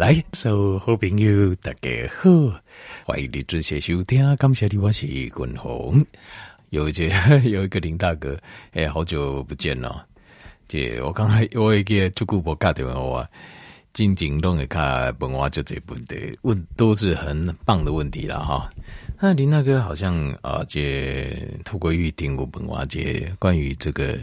来，所有好朋友大家好，欢迎你准时收听。感谢你，我是君鸿。有一节 有一个林大哥，哎，好久不见了。这我刚才我一个朱古博打电话，静静弄一看本话就这问题，问都是很棒的问题了哈。那林大哥好像啊，这透过预定我本话，这关于这个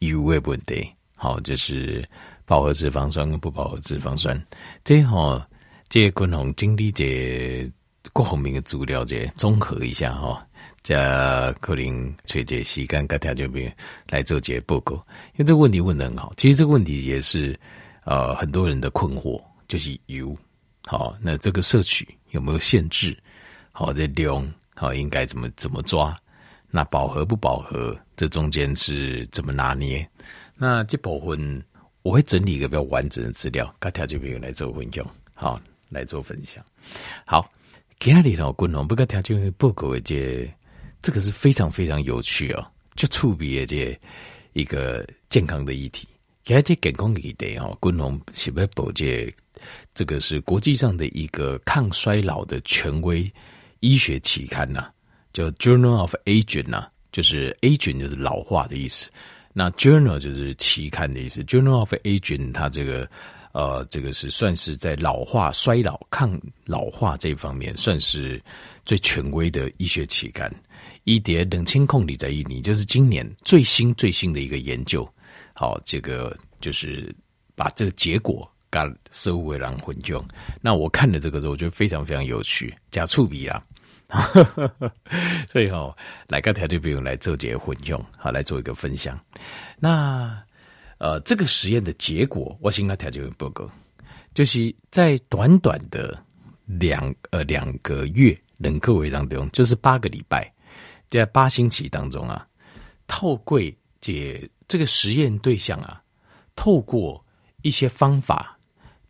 油的问题，好，就是。饱和脂肪酸跟不饱和脂肪酸，这哈，这均衡经历这各方面的资料，这综合一下哈，加可能找这时间跟条件兵来做这报告。因为这个问题问得很好，其实这个问题也是呃很多人的困惑，就是油好，那这个摄取有没有限制？好，这量好应该怎么怎么抓？那饱和不饱和，这中间是怎么拿捏？那这部分。我会整理一个比较完整的资料，跟条件朋友来做分享，好来做分享。好，今天呢，共同不跟条件报告一些，这个是非常非常有趣哦，就触别这一个健康的议题。今天健康议题哦，共同是不是报这这个是国际上的一个抗衰老的权威医学期刊呐、啊，叫 Journal of Aging 呐、啊，就是 Aging 就是老化的意思。那 journal 就是期刊的意思，Journal of Aging，它这个呃，这个是算是在老化、衰老、抗老化这方面算是最权威的医学期刊。一叠冷清控理在印尼，就是今年最新最新的一个研究。好，这个就是把这个结果跟社会人混用。那我看了这个之后，我觉得非常非常有趣，加触笔啊。所以哈、哦，来个条件不用来做结婚用，好来做一个分享。那呃，这个实验的结果，我先跟条件报告，就是在短短的两呃两个月冷克维当中，就是八个礼拜，在八星期当中啊，透过解这个实验对象啊，透过一些方法，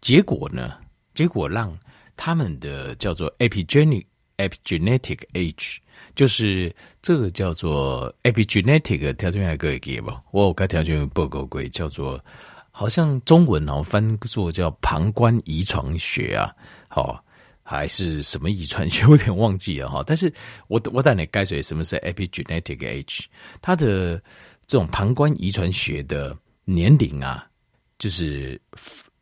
结果呢，结果让他们的叫做 epigenic。Epigenetic age 就是这个叫做 epigenetic 条件还可以给吧？我有个条件报告过，叫做好像中文哦翻作叫旁观遗传学啊，好还是什么遗传学？有点忘记了哈。但是我我带你概述什么是 epigenetic age，它的这种旁观遗传学的年龄啊，就是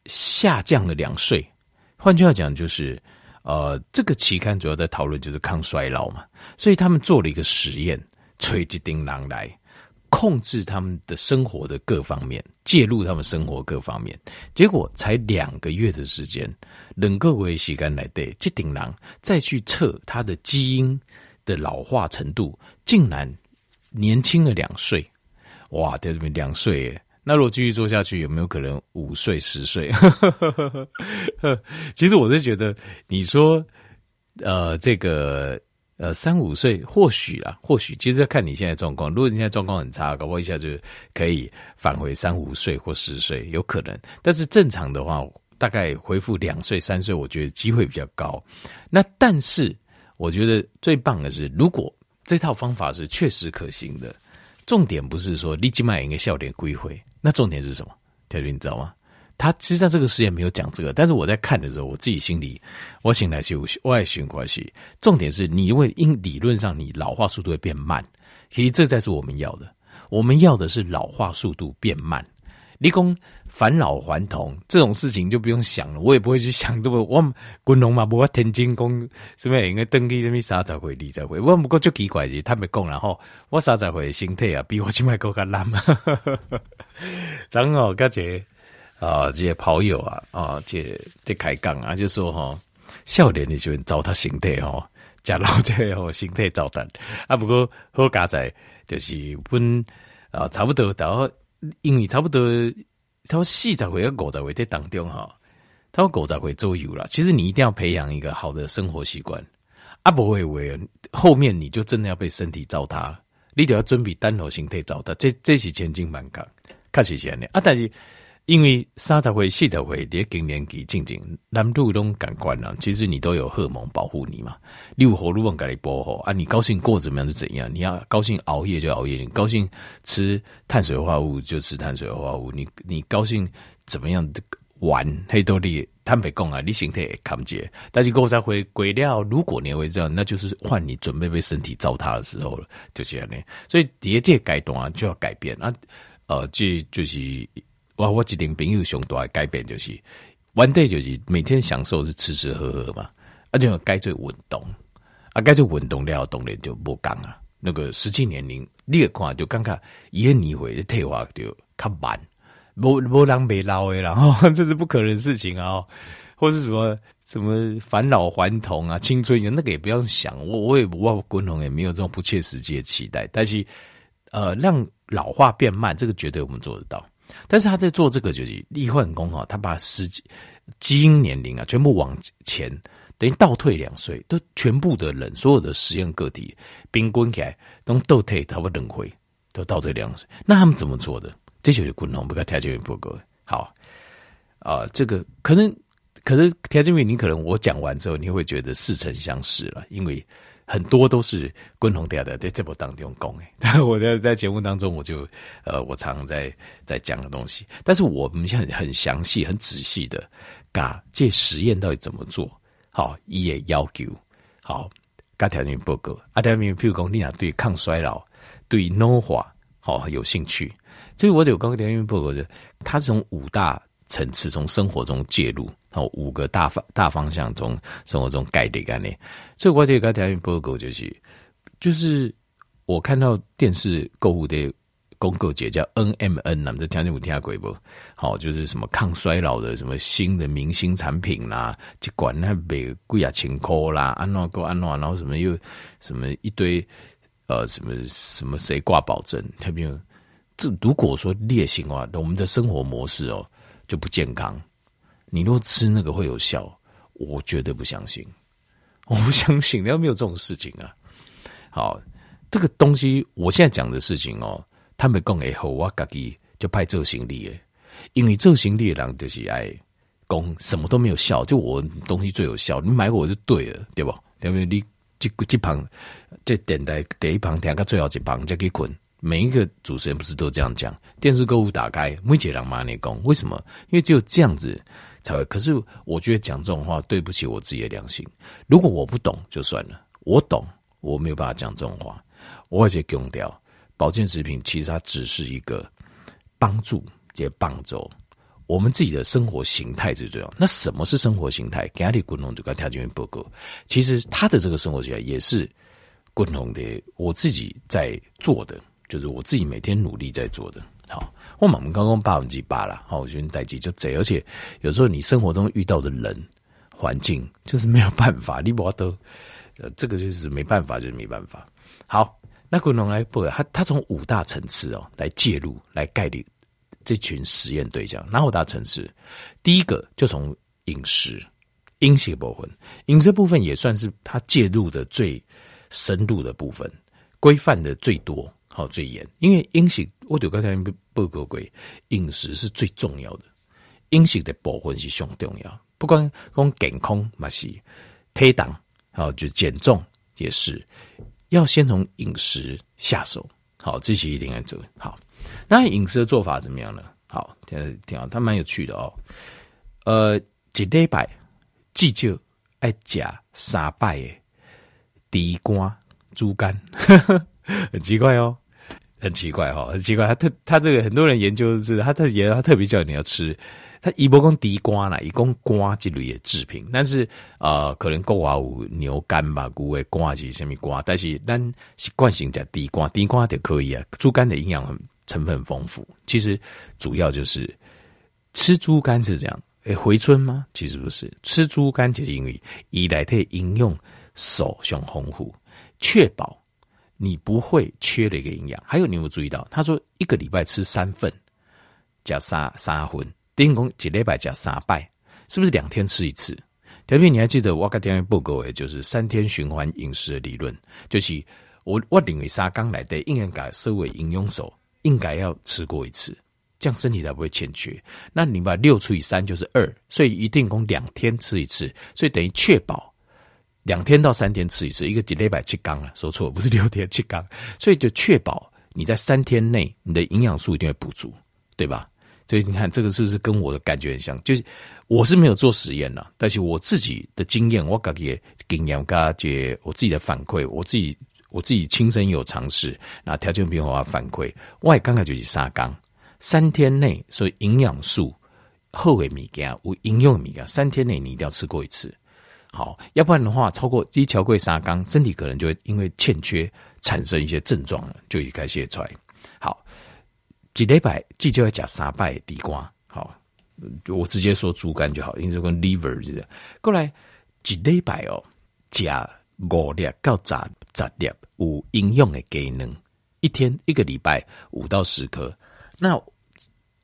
下降了两岁。换句话讲，就是。呃，这个期刊主要在讨论就是抗衰老嘛，所以他们做了一个实验，吹起叮当来控制他们的生活的各方面，介入他们生活各方面，结果才两个月的时间，冷个为期刊来对，这叮当再去测他的基因的老化程度，竟然年轻了两岁，哇，在这边两岁。那如果继续做下去，有没有可能五岁、十岁？其实我是觉得，你说，呃，这个呃三五岁，或许啊，或许，其实要看你现在状况。如果你现在状况很差，搞不好一下就可以返回三五岁或十岁，有可能。但是正常的话，大概恢复两岁、三岁，我觉得机会比较高。那但是，我觉得最棒的是，如果这套方法是确实可行的，重点不是说立即买一个笑脸归回。那重点是什么？条你知道吗？他其实在这个实验没有讲这个，但是我在看的时候，我自己心里，我醒来就我爱循关系。重点是你因为因理论上你老化速度会变慢，其实这才是我们要的。我们要的是老化速度变慢。立功返老还童这种事情就不用想了，我也不会去想这么我滚龙嘛，不过天津公什么应该登记什么三十岁、二十岁，我不过就奇怪是他没讲，然后我三十岁身体啊比我现在更加烂。正好跟这啊这些跑友啊啊这这开讲啊，就说哈，少年的就糟蹋身体哦，假老这后身体糟蹋啊，不过好加在就是温啊差不多到。因为差不多，他四十岁和五十岁在当中哈，他五十岁左右了。其实你一定要培养一个好的生活习惯，啊不会为后面你就真的要被身体糟蹋了，你就要准备单头形态糟蹋，这这是千金万确，确实是安尼啊，但是。因为三十岁、四十岁的更年期，静静男女拢感官了。其实你都有荷尔蒙保护你嘛，你有荷尔蒙给你保护啊。你高兴过怎么样是怎样？你要高兴熬夜就熬夜，你高兴吃碳水化合物就吃碳水化合物。你你高兴怎么样？玩黑豆粒，坦白讲啊，你身体也扛不住。但是过再回归了，如果你会这样，那就是换你准备被身体糟蹋的时候了，就这样呢。所以第一届改动啊，就要改变啊。呃，这就是我我一定朋友上大的改变就是，one day 就是每天享受是吃吃喝喝嘛，而且该做运动啊，该做运动了，当然就不讲啊。那个实际年龄，你也看就感觉一年一回的退化就较慢。不不让别老诶，然后这是不可能的事情啊，或是什么什么返老还童啊，青春那个也不要想，我我也不我滚龙也没有这种不切实际的期待，但是呃，让老化变慢，这个绝对我们做得到。但是他在做这个就是立幻工哈，他把实基因年龄啊全部往前，等于倒退两岁，都全部的人所有的实验个体冰滚起来都倒退，他不多两回都倒退两岁，那他们怎么做的？这就是滚龙不该条件不够好啊、呃，这个可能可是条件你可能我讲完之后，你会觉得似曾相识了，因为很多都是滚龙掉的在这部当中讲诶。但我在在节目当中，我就呃，我常常在在讲的东西，但是我们很很详细、很仔细的，嘎，这实验到底怎么做？好，一也要求好，嘎条件不够啊，条件譬如讲，你俩对抗衰老、对老化好有兴趣。所以我有刚刚田园报告的，他是从五大层次，从生活中介入，五个大方大方向中生活中改的概念。所以我这个田园报告就是，就是我看到电视购物的公告节叫 NMN，那么这听见有听过不？好，就是什么抗衰老的什么新的明星产品啦，就管那被贵啊千块啦，安诺够安诺，然后什么又什么一堆呃什么什么谁挂保证，特别。这如果说烈性啊，我们的生活模式哦就不健康。你若吃那个会有效，我绝对不相信，我不相信，你要没有这种事情啊。好，这个东西我现在讲的事情哦，他们讲以后我自己就派执行力诶，因为执行力的人就是爱讲什么都没有效，就我东西最有效，你买我就对了，对不？因为你这这旁这电台第一旁听个最后一旁再去困。每一个主持人不是都这样讲？电视购物打开，每一个人骂你讲，为什么？因为只有这样子可是我觉得讲这种话对不起我自己的良心。如果我不懂就算了，我懂，我没有办法讲这种话。我而且强调，保健食品其实它只是一个帮助，也帮助我们自己的生活形态最重要。那什么是生活形态？给阿里滚龙就跟条件报告，其实他的这个生活形态也是滚龙的，我自己在做的。就是我自己每天努力在做的，好，我们刚刚百分之八了，好，我觉得代志就这，而且有时候你生活中遇到的人环境就是没有办法，你不都，呃，这个就是没办法，就是没办法。好，那古龙来不，他他从五大层次哦来介入来概率这群实验对象，哪五大层次？第一个就从饮食，饮食部分，饮食部分也算是他介入的最深入的部分，规范的最多。好，最严，因为饮食，我就刚才报告过，饮食是最重要的，饮食的部分是上重要。不管讲健康嘛是体重，好，就减重也是要先从饮食下手。好，这些一定要做。好，那饮食的做法怎么样呢？好，挺挺好，它蛮有趣的哦。呃，一礼拜至少爱食三摆的猪肝、猪肝，很奇怪哦。很奇怪哈，很奇怪。他特他这个很多人研究是，他特研他特别叫你要吃。他一波讲猪肝啦，一共瓜这类的制品，但是呃，可能国外有牛肝吧，古味瓜是什么瓜？但是咱习惯性讲地瓜，地瓜就可以啊。猪肝的营养成分丰富，其实主要就是吃猪肝是这样。诶，回春吗？其实不是，吃猪肝就是因为以来的应用少上丰富，确保。你不会缺了一个营养，还有你有没有注意到？他说一个礼拜吃三份，加三三荤，等于讲一礼拜加三拜，是不是两天吃一次？特别你还记得我跟天元报告诶，就是三天循环饮食的理论，就是我我认为沙刚来的应该设为营养手，应该要吃过一次，这样身体才不会欠缺。那你把六除以三就是二，所以一定讲两天吃一次，所以等于确保。两天到三天吃一次，一个几礼拜七缸啊，说错，不是六天七缸，所以就确保你在三天内你的营养素一定会补足，对吧？所以你看这个是不是跟我的感觉很像？就是我是没有做实验了，但是我自己的经验，我感觉经验加这我自己的反馈，我自己我自己亲身有尝试，那条件变化反馈，我也刚刚就是三缸，三天内所以营养素后尾米给我应用米给三天内你一定要吃过一次，好，要不然的话超过一条柜三缸，身体可能就会因为欠缺产生一些症状了，就已开始出来。好。几礼拜，记就要加三拜地瓜。好，我直接说猪肝就好，因为跟 liver 就是。过来几礼拜哦，加五粒到十十粒有营养的鸡卵，一天一个礼拜五到十颗，那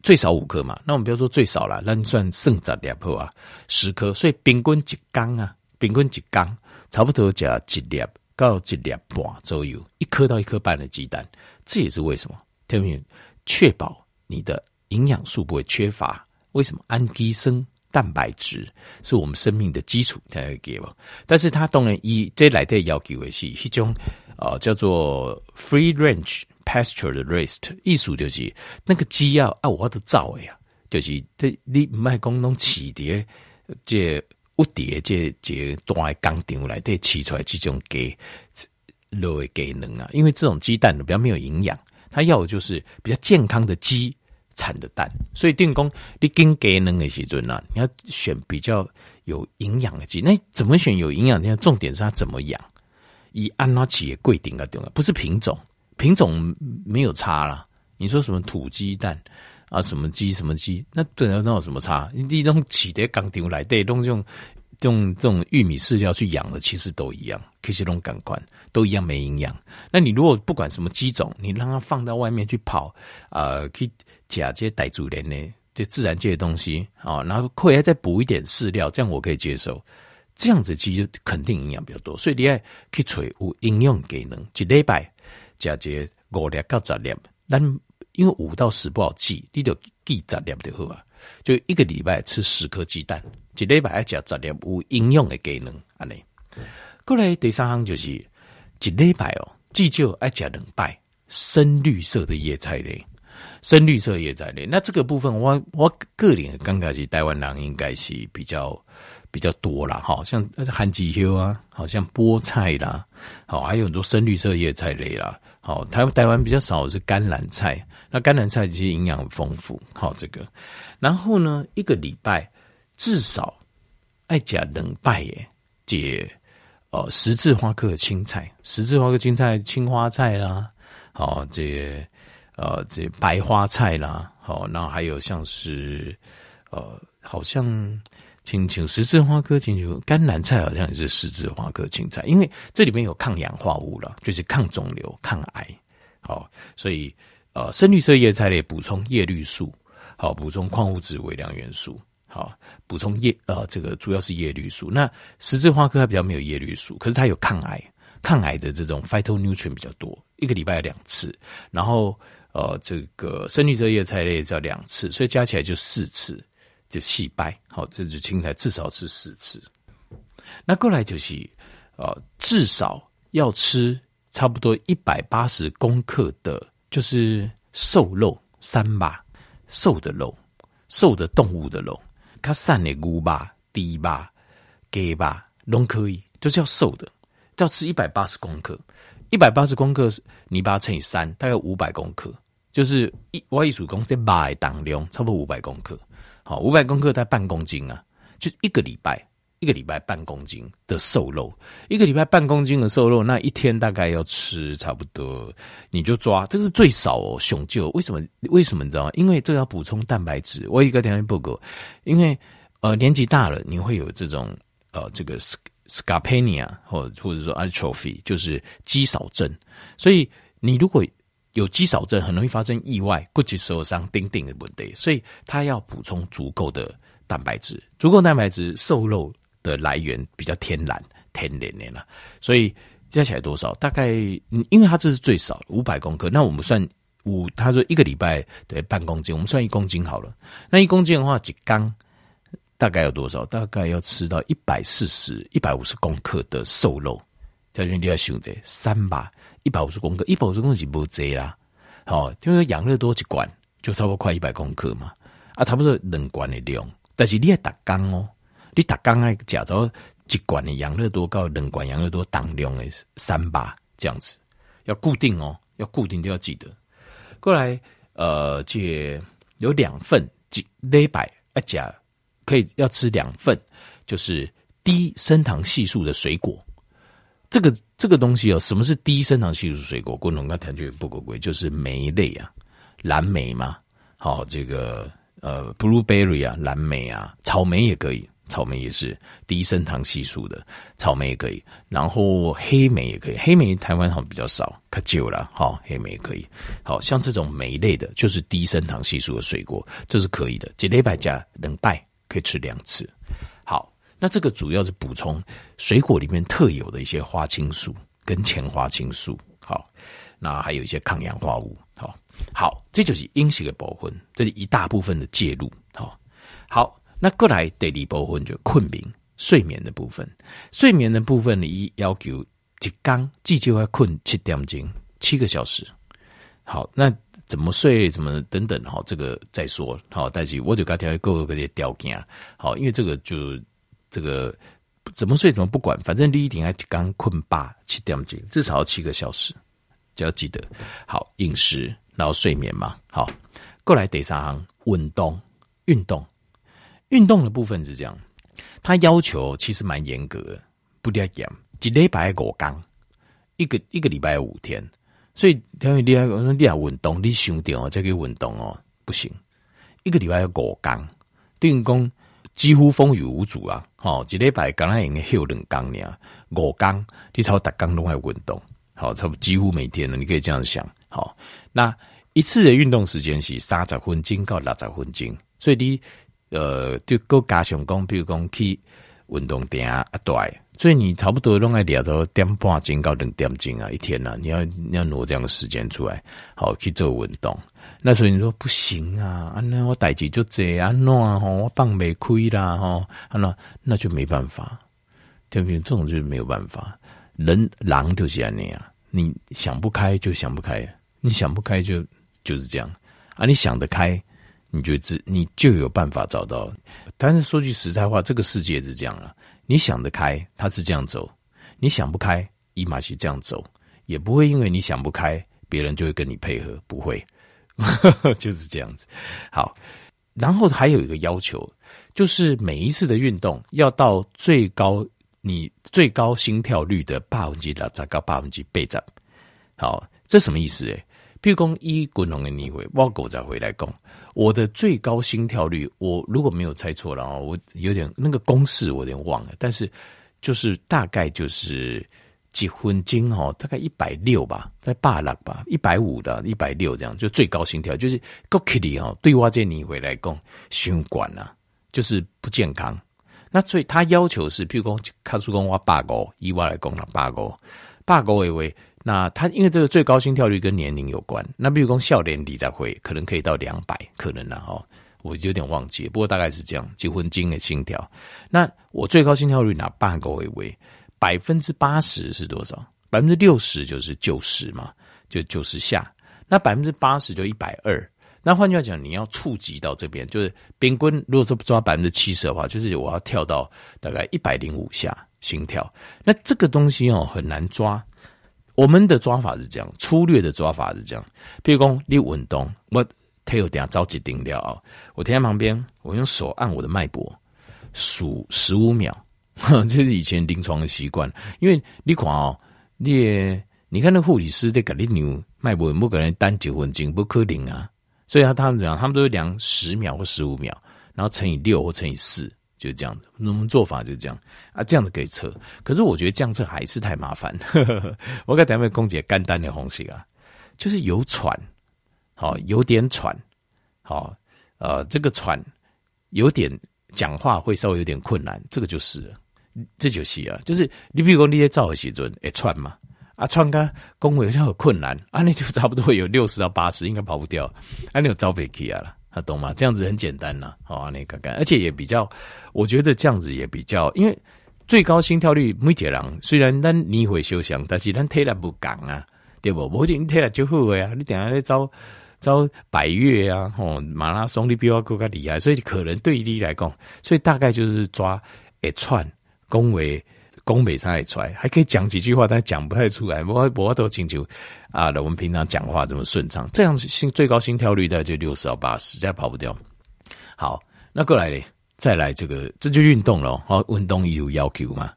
最少五颗嘛。那我们不要说最少了，那你算剩十粒好啊，十颗，所以平均一缸啊，平均一缸差不多加一粒到一粒半左右，一颗到一颗半的鸡蛋，这也是为什么？听不听？确保你的营养素不会缺乏。为什么氨基酸、蛋白质是我们生命的基础？才会给我？但是它当然以这来的要求的是一种呃叫做 free range pasture 的 raised，意思就是那个鸡要啊，我的造呀，就是这你唔系讲拢起碟这屋碟这这大缸场来对起出来这种鸡，落的鸡卵啊，因为这种鸡蛋比较没有营养。他要的就是比较健康的鸡产的蛋，所以电工你跟给能的时阵啊，你要选比较有营养的鸡。那怎么选有营养的？重点是它怎么养。以安拉企业规定啊，对吧？不是品种，品种没有差啦。你说什么土鸡蛋啊，什么鸡什么鸡，那对那有什么差？你种起的刚丢来对，都用用这种玉米饲料去养的，其实都一样。可是这种感官都一样没营养。那你如果不管什么鸡种，你让它放到外面去跑，呃，去假借逮主人呢，就自然界的东西啊，然后可以再补一点饲料，这样我可以接受。这样子鸡就肯定营养比较多。所以你爱去找有应用给能，一礼拜加些五粒到十粒，咱因为五到十不好记，你就记十粒就好啊。就一个礼拜吃十颗鸡蛋，一礼拜爱食十粒有营养的给能，安尼。过来第三项就是一礼拜哦，至少爱食两摆深绿色的叶菜类，深绿色叶菜类。那这个部分我，我个人刚开始台湾人应该是比较比较多啦，好像番薯叶啊，好像菠菜啦，好还有很多深绿色叶菜类啦。好，台台湾比较少是甘蓝菜，那甘蓝菜其实营养很丰富。好，这个，然后呢，一个礼拜至少爱食两摆耶，解。哦，十字花科的青菜，十字花科青菜，青花菜啦，哦，这呃，这白花菜啦，好，然后还有像是呃，好像青青十字花科青青甘蓝菜，好像也是十字花科青菜，因为这里面有抗氧化物了，就是抗肿瘤、抗癌，好，所以呃，深绿色叶菜类补充叶绿素，好，补充矿物质、微量元素。好，补充叶呃，这个主要是叶绿素。那十字花科它比较没有叶绿素，可是它有抗癌，抗癌的这种 phytonutrient 比较多，一个礼拜两次。然后呃，这个深绿色叶菜类只要两次，所以加起来就四次，就细掰。好，这支青菜至少吃四次。那过来就是呃，至少要吃差不多一百八十公克的，就是瘦肉三把，瘦的肉，瘦的动物的肉。它散的牛吧、猪吧、鸡吧都可以，就是要瘦的，要吃一百八十公克，一百八十公克，你把它乘以三，大概五百公克，就是一我一数公这百当量，差不多五百公克，好，五百公克带半公斤啊，就一个礼拜，一个礼拜半公斤的瘦肉，一个礼拜半公斤的瘦肉，那一天大概要吃差不多，你就抓，这个是最少哦，熊就为什么？为什么你知道吗？因为这个要补充蛋白质。我一个条件不够，因为呃年纪大了，你会有这种呃这个 scarcenia 或或者说 atrophy，就是肌少症。所以你如果有肌少症，很容易发生意外，骨质受伤，丁丁的问题。所以它要补充足够的蛋白质，足够蛋白质，瘦肉。的来源比较天然，天然的了，所以加起来多少？大概，因为它这是最少五百公克，那我们算五，他说一个礼拜对半公斤，我们算一公斤好了。那一公斤的话，几缸大概有多少？大概要吃到一百四十、一百五十公克的瘦肉。条件你要想着三把一百五十公克，一百五十公克是不多啦。好，就是养乐多一罐就差不多快一百公克嘛。啊，差不多两罐的量。但是你要打缸哦，你打缸爱假着一罐的养乐多到两罐养乐多当量的三把这样子，要固定哦，要固定都要记得。过来，呃，这有两份，几礼拜啊加可以要吃两份，就是低升糖系数的水果。这个这个东西哦，什么是低升糖系数水果？共同跟谈句不合规，就是莓类啊，蓝莓嘛，好、哦，这个呃，blueberry 啊，蓝莓啊，草莓也可以，草莓也是低升糖系数的，草莓也可以，然后黑莓也可以，黑莓台湾好像比较少，可久了，好、哦，黑莓也可以，好像这种莓类的，就是低升糖系数的水果，这是可以的，一礼拜加能拜可以吃两次。那这个主要是补充水果里面特有的一些花青素跟前花青素，好，那还有一些抗氧化物，好，好，这就是饮食的部分，这是一大部分的介入，好，好，那过来第二部分就困眠睡眠的部分，睡眠的部分你要求一刚至少要困七点钟，七个小时，好，那怎么睡，怎么等等，哈，这个再说，好，但是我就刚才各个这些条件，好，因为这个就。这个怎么睡怎么不管，反正你一定要刚困八七点几，至少要七个小时，就要记得好饮食，然后睡眠嘛。好，过来第三行运动，运动，运动的部分是这样，他要求其实蛮严格的，不要严，一礼拜五天，一个一个礼拜五天，所以他说你要你要运动，你想点再去运动哦，不行，一个礼拜要五天，等于讲。几乎风雨无阻啊！哦，一礼拜刚刚已经休两工呢，五工你超达工拢爱运动，好，差不多几乎每天了。你可以这样想，好，那一次的运动时间是三十分钟到六十分钟，所以你呃就够加上讲，比如讲去运动点啊，对，所以你差不多拢爱两到点半钟到两点钟啊，一天啊，你要你要挪这样的时间出来，好去做运动。那所以你说不行啊，啊那我代志就这样啊，吼我放没亏啦，吼那那就没办法，对不对？这种就是没有办法，人狼就是这样啊，你想不开就想不开，你想不开就就是这样。啊，你想得开，你就自你就有办法找到。但是说句实在话，这个世界是这样啊，你想得开，他是这样走；你想不开，伊玛是这样走，也不会因为你想不开，别人就会跟你配合，不会。就是这样子，好，然后还有一个要求，就是每一次的运动要到最高你最高心跳率的百分之六十到百分之八十。好，这什么意思？诶，譬如说一滚龙的逆回，我狗再回来讲，我的最高心跳率，我如果没有猜错了，我有点那个公式我有点忘了，但是就是大概就是。几分钟哦，大概一百六吧，在八六吧，一百五的，一百六这样，就最高心跳，就是高克里哦，对我这你回来讲，循管啊，就是不健康。那所以他要求是，譬如讲，卡叔公我八个，以我来讲了八个，八个为为。那他因为这个最高心跳率跟年龄有关，那比如讲少年你再会可能可以到两百，可能了哈，我有点忘记，不过大概是这样，几分钟的心跳。那我最高心跳率拿八个为为。百分之八十是多少？百分之六十就是九十嘛，就九十下。那百分之八十就一百二。那换句话讲，你要触及到这边，就是平均。如果说抓百分之七十的话，就是我要跳到大概一百零五下心跳。那这个东西哦很难抓。我们的抓法是这样，粗略的抓法是这样。比如说你稳动，我他有点着急定了，我停在旁边，我用手按我的脉搏，数十五秒。这是以前临床的习惯，因为你看哦，你你看那护理师在给你量脉搏，不可能单九分钟不可能啊，所以他他们讲，他们都是量十秒或十五秒，然后乘以六或乘以四，就是这样子。我们做法就是这样啊，这样子可以测。可是我觉得这样测还是太麻烦。我给单位公姐肝单的东西啊，就是有喘，好有点喘，好呃这个喘有点讲话会稍微有点困难，这个就是。这就是啊，就是你比如说你在造的时阵会喘嘛，啊喘个讲话像很困难，啊那就差不多有六十到八十，应该跑不掉，啊你有招北起啊了，他懂吗？这样子很简单呐，好啊，你看看，而且也比较，我觉得这样子也比较，因为最高心跳率每一个人虽然咱你会受伤，但是咱体力不讲啊，对不？我觉得你体力就好呀，你等下在招。招百越啊，吼马拉松你比我更加厉害，所以可能对于你来讲，所以大概就是抓一串恭维恭维才出来，还可以讲几句话，但讲不太出来。我我都请求啊，我们平常讲话这么顺畅，这样子心最高心跳率大概就六十到八十，实在跑不掉。好，那过来嘞，再来这个这就运动了，好，运动有要求嘛？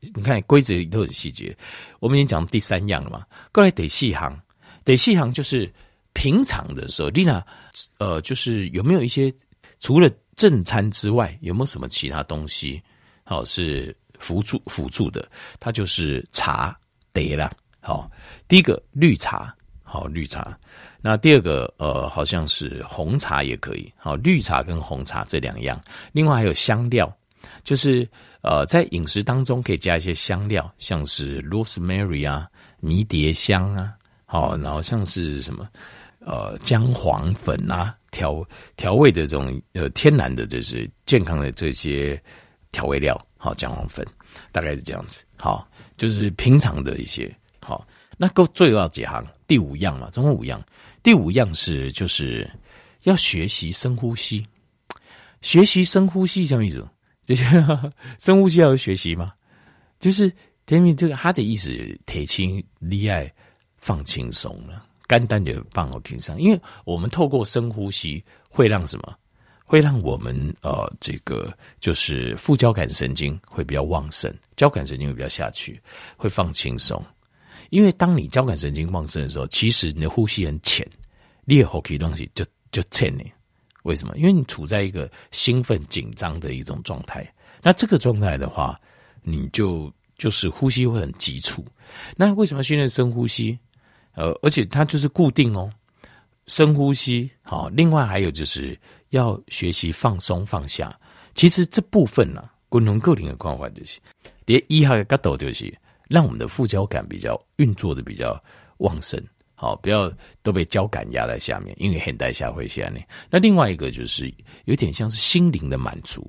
你看规则都很细节，我们已经讲第三样了嘛。过来得细行，得细行就是平常的时候，丽娜，呃，就是有没有一些除了正餐之外，有没有什么其他东西？好，是辅助辅助的，它就是茶得了。好，第一个绿茶，好绿茶。那第二个，呃，好像是红茶也可以。好，绿茶跟红茶这两样，另外还有香料，就是。呃，在饮食当中可以加一些香料，像是 rosemary 啊、迷迭香啊，好，然后像是什么呃姜黄粉啊，调调味的这种呃天然的，这是健康的这些调味料，好，姜黄粉大概是这样子，好，就是平常的一些，好，那够最后要几行？第五样嘛，总共五样，第五样是就是要学习深呼吸，学习深呼吸什么意思？就 是深呼吸要学习吗？就是天明这个他的意思，铁青厉害，放轻松了，简单的放好平上。因为我们透过深呼吸，会让什么？会让我们呃，这个就是副交感神经会比较旺盛，交感神经会比较下去，会放轻松。因为当你交感神经旺盛的时候，其实你的呼吸很浅，你的呼吸东西就就浅呢。为什么？因为你处在一个兴奋、紧张的一种状态。那这个状态的话，你就就是呼吸会很急促。那为什么要训练深呼吸？呃，而且它就是固定哦，深呼吸。好，另外还有就是要学习放松放下。其实这部分呢、啊，共同个体的关怀就是，第一还有个度就是让我们的副交感比较运作的比较旺盛。好，不要都被交感压在下面，因为很带下会下面。那另外一个就是有点像是心灵的满足。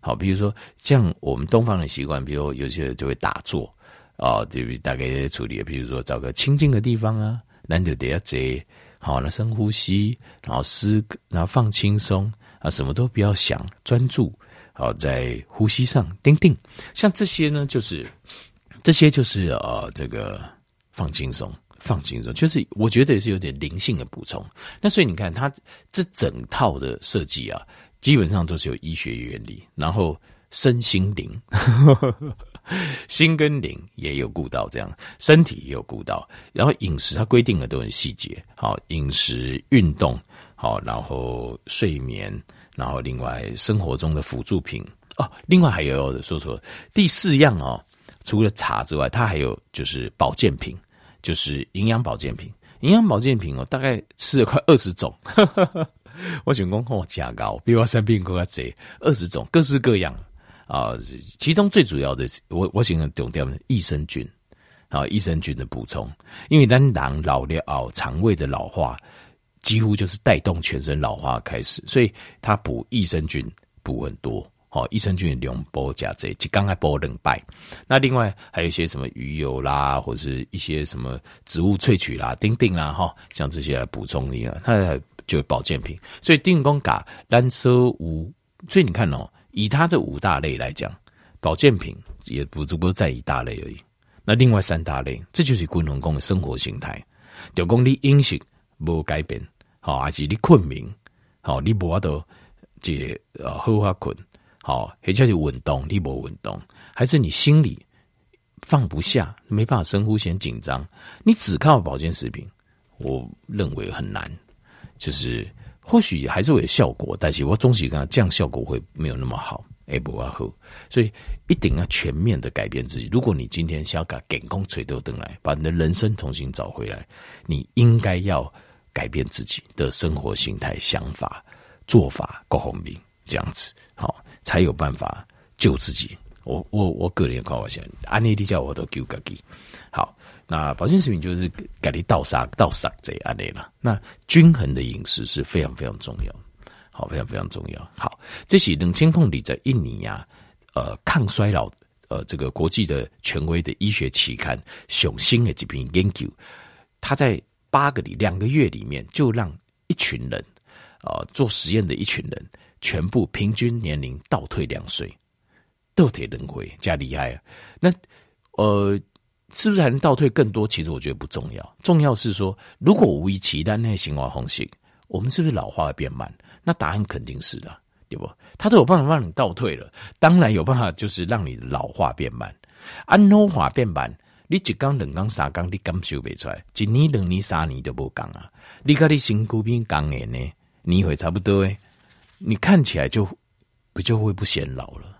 好，比如说像我们东方的习惯，比如有些人就会打坐啊，就大概处理。比如说找个清静的地方啊，难得得要这，好，那深呼吸，然后思，然后放轻松啊，什么都不要想，专注好在呼吸上，定定。像这些呢，就是这些就是呃，这个放轻松。放轻松，就是我觉得也是有点灵性的补充。那所以你看，它这整套的设计啊，基本上都是有医学原理，然后身心灵，呵呵呵 心跟灵也有顾到，这样身体也有顾到，然后饮食它规定的都很细节。好，饮食、运动，好，然后睡眠，然后另外生活中的辅助品哦，另外还有说说第四样哦，除了茶之外，它还有就是保健品。就是营养保健品，营养保健品哦，大概吃了快二十种。我想讲我价高，比我生病更加多，二十种各式各样啊。其中最主要的是，我我喜欢强调的益生菌啊，益生菌的补充，因为当人老了哦，肠胃的老化几乎就是带动全身老化开始，所以它补益生菌补很多。哦，益生菌两波加这，就刚才波两拜。那另外还有一些什么鱼油啦，或者是一些什么植物萃取啦、丁丁啦，哈，像这些来补充你啊，它就保健品。所以丁公嘎单车无，所以你看哦，以它这五大类来讲，保健品也不足够在一大类而已。那另外三大类，这就是滚龙宫的生活形态。就讲你饮食无改变，好，还是你困眠，好，你无法度这呃好好困。好，或者是运动，你无运动，还是你心里放不下，没办法深呼吸，紧张，你只靠保健食品，我认为很难。就是或许还是会有效果，但是我总是讲这样效果会没有那么好，哎不啊好。所以一定要全面的改变自己。如果你今天想要把健康垂头等来，把你的人生重新找回来，你应该要改变自己的生活形态、想法、做法、各方面这样子。好。才有办法救自己。我我我个人看我先，安内地叫我都救自己。好，那保健食品就是给你倒沙倒沙这安内了。那均衡的饮食是非常非常重要，好，非常非常重要。好，这是冷清控理在印尼呀、呃，抗衰老呃这个国际的权威的医学期刊《雄心》的这篇研究，他在八个里两个月里面就让一群人啊、做实验的一群人，全部平均年龄倒退两岁，倒退轮回，加厉害啊！那呃，是不是还能倒退更多？其实我觉得不重要，重要是说，如果无一期但那些行为方式，我们是不是老化会变慢？那答案肯定是的，对不？他都有办法让你倒退了，当然有办法就是让你老化变慢，安老化变慢。你一缸、两缸、三缸，你感受不出来。一年、两年、三年都不讲啊！你看你身躯边讲的呢，你会差不多诶。你看起来就不就会不显老了。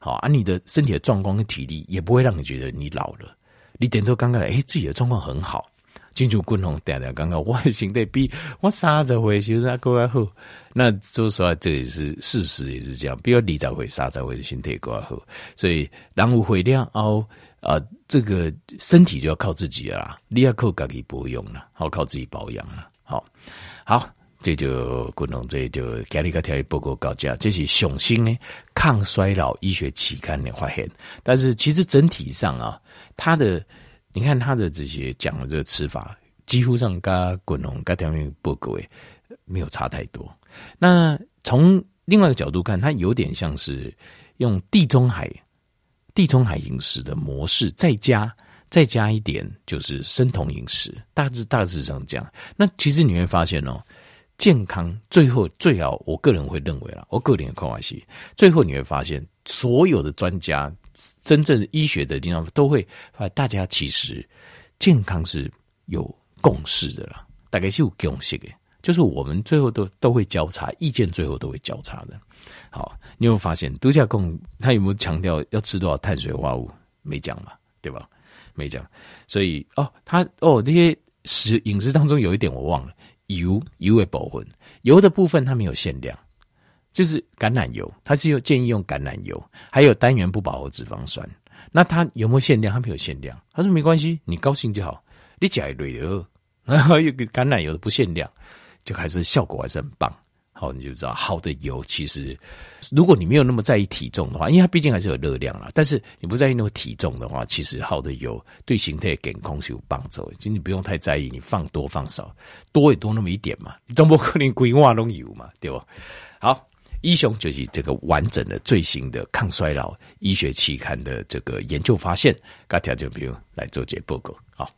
好啊，你的身体的状况跟体力也不会让你觉得你老了。你点头刚刚诶，自己的状况很好。金主共同点点刚刚，我现在比我三十岁其实还够好。那说实话，这也是事实，也是这样。比如二十岁、三十岁的身体够好，所以人有会量哦。啊，这个身体就要靠自己了啦，你要靠自己保养了，好靠自己保养了。好，好，这就滚龙，这就给你个条例报告告价，这是雄心呢抗衰老医学期刊的发现。但是其实整体上啊，它的你看它的这些讲的这个吃法，几乎上跟滚龙跟条例报告诶没有差太多。那从另外一个角度看，它有点像是用地中海。地中海饮食的模式，再加再加一点，就是生酮饮食，大致大致上这样。那其实你会发现哦，健康最后最好，我个人会认为啦，我个人的看法是，最后你会发现，所有的专家，真正医学的地方都会发，大家其实健康是有共识的啦，大概是有共识的，就是我们最后都都会交叉，意见最后都会交叉的。好，你有没有发现度假贡他有没有强调要吃多少碳水化合物？没讲嘛，对吧？没讲，所以哦，他哦那些食饮食当中有一点我忘了，油油的部分，油的部分它没有限量，就是橄榄油，它是用建议用橄榄油，还有单元不饱和脂肪酸。那它有没有限量？它没有限量。他说没关系，你高兴就好，你加一堆油，然后有个橄榄油的不限量，就还是效果还是很棒。好，你就知道好的油其实，如果你没有那么在意体重的话，因为它毕竟还是有热量啦。但是你不在意那个体重的话，其实好的油对形态健康是有帮助的。其实你不用太在意，你放多放少，多也多那么一点嘛，你总不可能规划都油嘛，对吧？好，医雄就是这个完整的最新的抗衰老医学期刊的这个研究发现，大家就不用来做这报告，好。